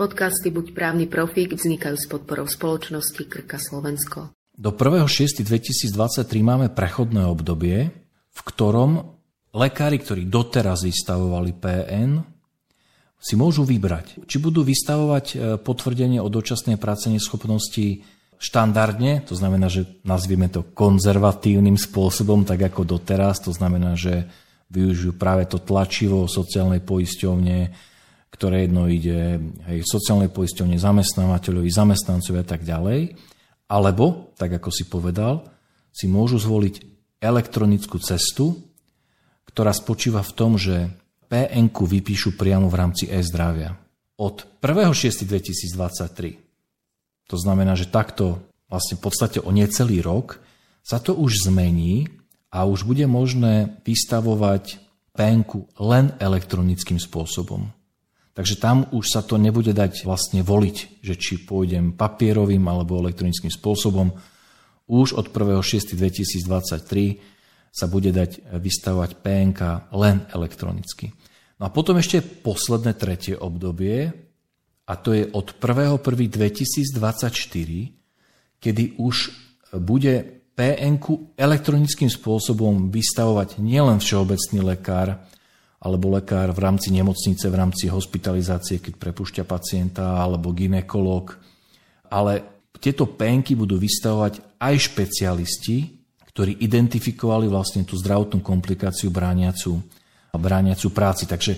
Podcasty Buď právny profík vznikajú s podporou spoločnosti Krka Slovensko. Do 1.6.2023 máme prechodné obdobie, v ktorom lekári, ktorí doteraz vystavovali PN, si môžu vybrať, či budú vystavovať e, potvrdenie o dočasnej práce neschopnosti štandardne, to znamená, že nazvieme to konzervatívnym spôsobom, tak ako doteraz, to znamená, že využijú práve to tlačivo sociálnej poisťovne, ktoré jedno ide hej, sociálnej poisťovne, zamestnávateľovi, zamestnancovi a tak ďalej. Alebo, tak ako si povedal, si môžu zvoliť elektronickú cestu, ktorá spočíva v tom, že pn vypíšu priamo v rámci e-zdravia. Od 1.6.2023, to znamená, že takto vlastne v podstate o necelý rok, sa to už zmení a už bude možné vystavovať pn len elektronickým spôsobom. Takže tam už sa to nebude dať vlastne voliť, že či pôjdem papierovým alebo elektronickým spôsobom. Už od 1.6.2023 sa bude dať vystavovať PNK len elektronicky. No a potom ešte posledné tretie obdobie, a to je od 1.1.2024, kedy už bude PNK elektronickým spôsobom vystavovať nielen všeobecný lekár, alebo lekár v rámci nemocnice, v rámci hospitalizácie, keď prepušťa pacienta, alebo ginekolog. Ale tieto penky budú vystavovať aj špecialisti, ktorí identifikovali vlastne tú zdravotnú komplikáciu brániacu, brániacu práci. Takže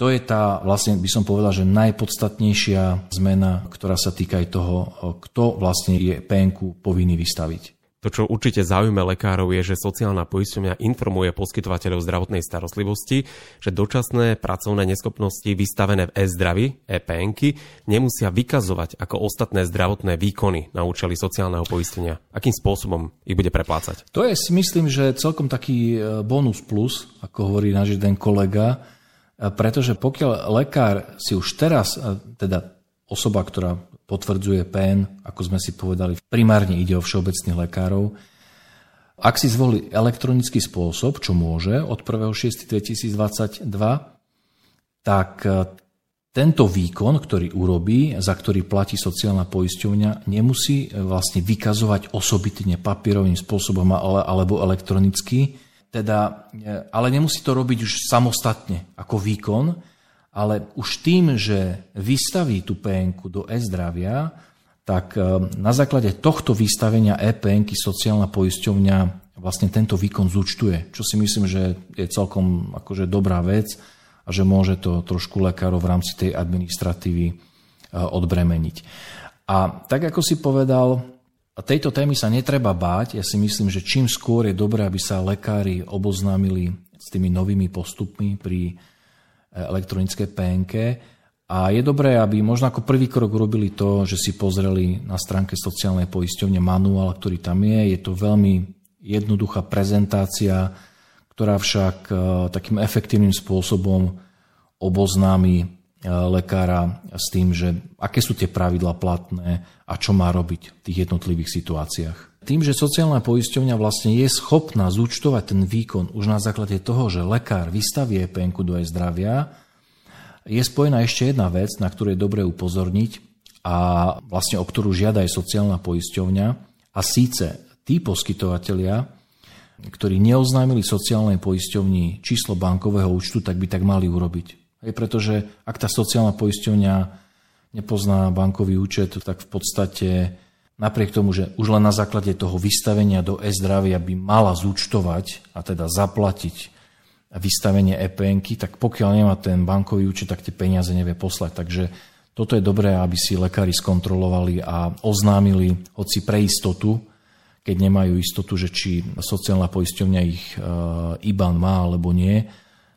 to je tá, vlastne by som povedal, že najpodstatnejšia zmena, ktorá sa týka aj toho, kto vlastne je penku povinný vystaviť. To, čo určite zaujíma lekárov, je, že sociálna poisťovňa informuje poskytovateľov zdravotnej starostlivosti, že dočasné pracovné neschopnosti vystavené v e-zdraví, EPNky, nemusia vykazovať ako ostatné zdravotné výkony na účely sociálneho poistenia. Akým spôsobom ich bude preplácať? To je, si myslím, že celkom taký e, bonus plus, ako hovorí náš jeden kolega, e, pretože pokiaľ lekár si už teraz, e, teda osoba, ktorá potvrdzuje PN, ako sme si povedali, primárne ide o všeobecných lekárov. Ak si zvolí elektronický spôsob, čo môže od 1.6.2022, tak e, tento výkon, ktorý urobí, za ktorý platí sociálna poisťovňa, nemusí e, vlastne vykazovať osobitne papierovým spôsobom alebo elektronicky, teda, e, ale nemusí to robiť už samostatne ako výkon, ale už tým, že vystaví tú PN do e-zdravia, tak e, na základe tohto vystavenia EPN sociálna poisťovňa vlastne tento výkon zúčtuje, čo si myslím, že je celkom akože dobrá vec a že môže to trošku lekárov v rámci tej administratívy e, odbremeniť. A tak ako si povedal, tejto témy sa netreba báť. Ja si myslím, že čím skôr je dobré, aby sa lekári oboznámili s tými novými postupmi pri elektronické PNK. A je dobré, aby možno ako prvý krok urobili to, že si pozreli na stránke sociálnej poisťovne manuál, ktorý tam je. Je to veľmi jednoduchá prezentácia, ktorá však e, takým efektívnym spôsobom oboznámi e, lekára s tým, že aké sú tie pravidla platné a čo má robiť v tých jednotlivých situáciách. Tým, že sociálna poisťovňa vlastne je schopná zúčtovať ten výkon už na základe toho, že lekár vystaví EPN do e-zdravia, je spojená ešte jedna vec, na ktorú je dobre upozorniť a vlastne o ktorú žiada aj sociálna poisťovňa a síce tí poskytovateľia, ktorí neoznámili sociálnej poisťovni číslo bankového účtu, tak by tak mali urobiť. Aj pretože ak tá sociálna poisťovňa nepozná bankový účet, tak v podstate napriek tomu, že už len na základe toho vystavenia do e-zdravia by mala zúčtovať a teda zaplatiť vystavenie epn tak pokiaľ nemá ten bankový účet, tak tie peniaze nevie poslať. Takže toto je dobré, aby si lekári skontrolovali a oznámili, hoci pre istotu, keď nemajú istotu, že či sociálna poisťovňa ich e, IBAN má alebo nie,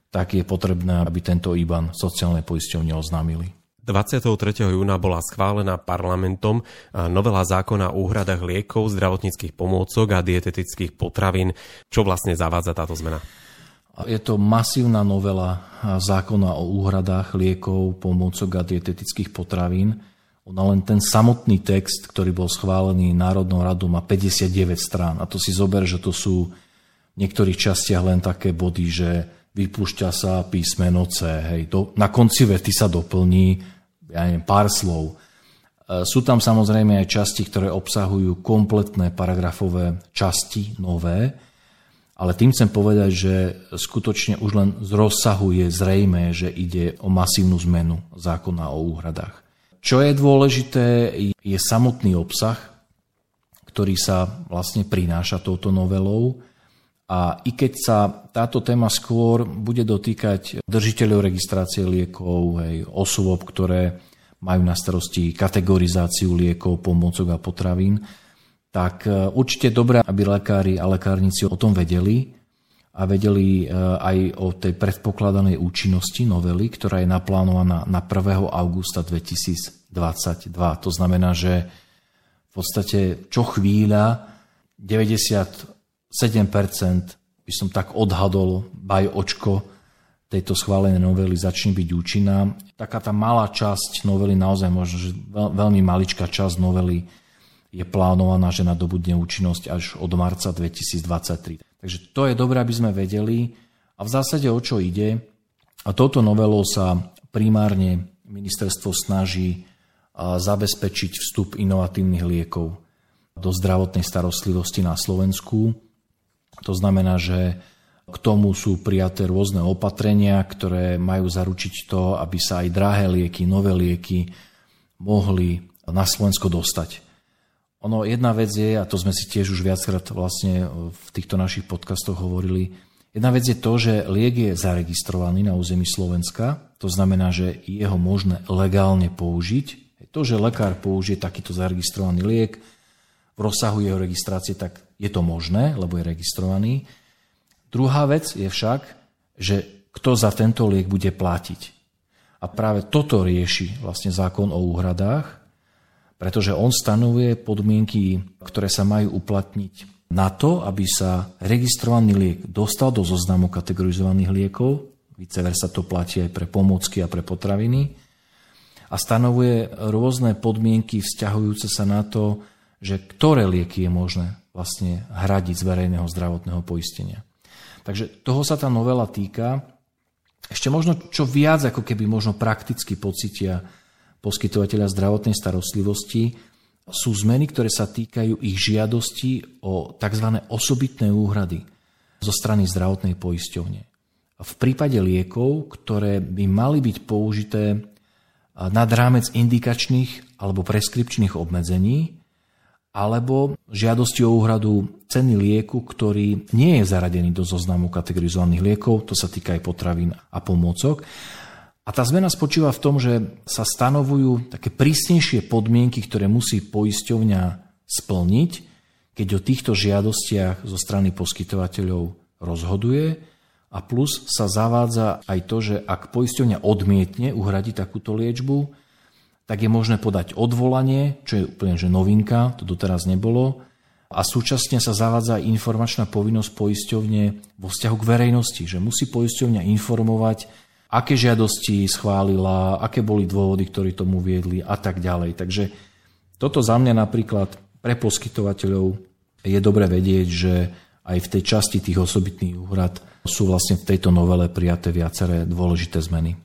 tak je potrebné, aby tento IBAN sociálnej poisťovne oznámili. 23. júna bola schválená parlamentom novela zákona o úhradách liekov, zdravotníckých pomôcok a dietetických potravín. Čo vlastne zavádza táto zmena? Je to masívna novela zákona o úhradách liekov, pomôcok a dietetických potravín. Ona len ten samotný text, ktorý bol schválený Národnou radou, má 59 strán. A to si zober, že to sú v niektorých častiach len také body, že vypúšťa sa písmeno C. Hej. Do, na konci vety sa doplní ja neviem, pár slov. Sú tam samozrejme aj časti, ktoré obsahujú kompletné paragrafové časti, nové, ale tým chcem povedať, že skutočne už len z rozsahu je zrejme, že ide o masívnu zmenu zákona o úhradách. Čo je dôležité, je samotný obsah, ktorý sa vlastne prináša touto novelou. A i keď sa táto téma skôr bude dotýkať držiteľov registrácie liekov, hej, osôb, ktoré majú na starosti kategorizáciu liekov, pomôcok a potravín, tak e, určite dobré, aby lekári a lekárnici o tom vedeli a vedeli e, aj o tej predpokladanej účinnosti novely, ktorá je naplánovaná na 1. augusta 2022. To znamená, že v podstate čo chvíľa 90 7% by som tak odhadol, baj očko tejto schválenej novely začne byť účinná. Taká tá malá časť novely, naozaj možno, že veľmi maličká časť novely je plánovaná, že nadobudne účinnosť až od marca 2023. Takže to je dobré, aby sme vedeli. A v zásade o čo ide? A touto novelou sa primárne ministerstvo snaží zabezpečiť vstup inovatívnych liekov do zdravotnej starostlivosti na Slovensku. To znamená, že k tomu sú prijaté rôzne opatrenia, ktoré majú zaručiť to, aby sa aj drahé lieky, nové lieky mohli na Slovensko dostať. Ono jedna vec je, a to sme si tiež už viackrát vlastne v týchto našich podcastoch hovorili, jedna vec je to, že liek je zaregistrovaný na území Slovenska, to znamená, že je ho možné legálne použiť. To, že lekár použije takýto zaregistrovaný liek v rozsahu jeho registrácie, tak je to možné, lebo je registrovaný. Druhá vec je však, že kto za tento liek bude platiť. A práve toto rieši vlastne zákon o úhradách, pretože on stanovuje podmienky, ktoré sa majú uplatniť na to, aby sa registrovaný liek dostal do zoznamu kategorizovaných liekov, vice versa to platí aj pre pomocky a pre potraviny, a stanovuje rôzne podmienky vzťahujúce sa na to, že ktoré lieky je možné vlastne hradiť z verejného zdravotného poistenia. Takže toho sa tá novela týka. Ešte možno čo viac, ako keby možno prakticky pocitia poskytovateľa zdravotnej starostlivosti, sú zmeny, ktoré sa týkajú ich žiadosti o tzv. osobitné úhrady zo strany zdravotnej poisťovne. V prípade liekov, ktoré by mali byť použité nad rámec indikačných alebo preskripčných obmedzení, alebo žiadosti o úhradu ceny lieku, ktorý nie je zaradený do zoznamu kategorizovaných liekov, to sa týka aj potravín a pomôcok. A tá zmena spočíva v tom, že sa stanovujú také prísnejšie podmienky, ktoré musí poisťovňa splniť, keď o týchto žiadostiach zo strany poskytovateľov rozhoduje a plus sa zavádza aj to, že ak poisťovňa odmietne uhradiť takúto liečbu, tak je možné podať odvolanie, čo je úplne že novinka, to doteraz nebolo. A súčasne sa zavádza informačná povinnosť poisťovne vo vzťahu k verejnosti, že musí poisťovňa informovať, aké žiadosti schválila, aké boli dôvody, ktoré tomu viedli a tak ďalej. Takže toto za mňa napríklad pre poskytovateľov je dobre vedieť, že aj v tej časti tých osobitných úhrad sú vlastne v tejto novele prijaté viaceré dôležité zmeny.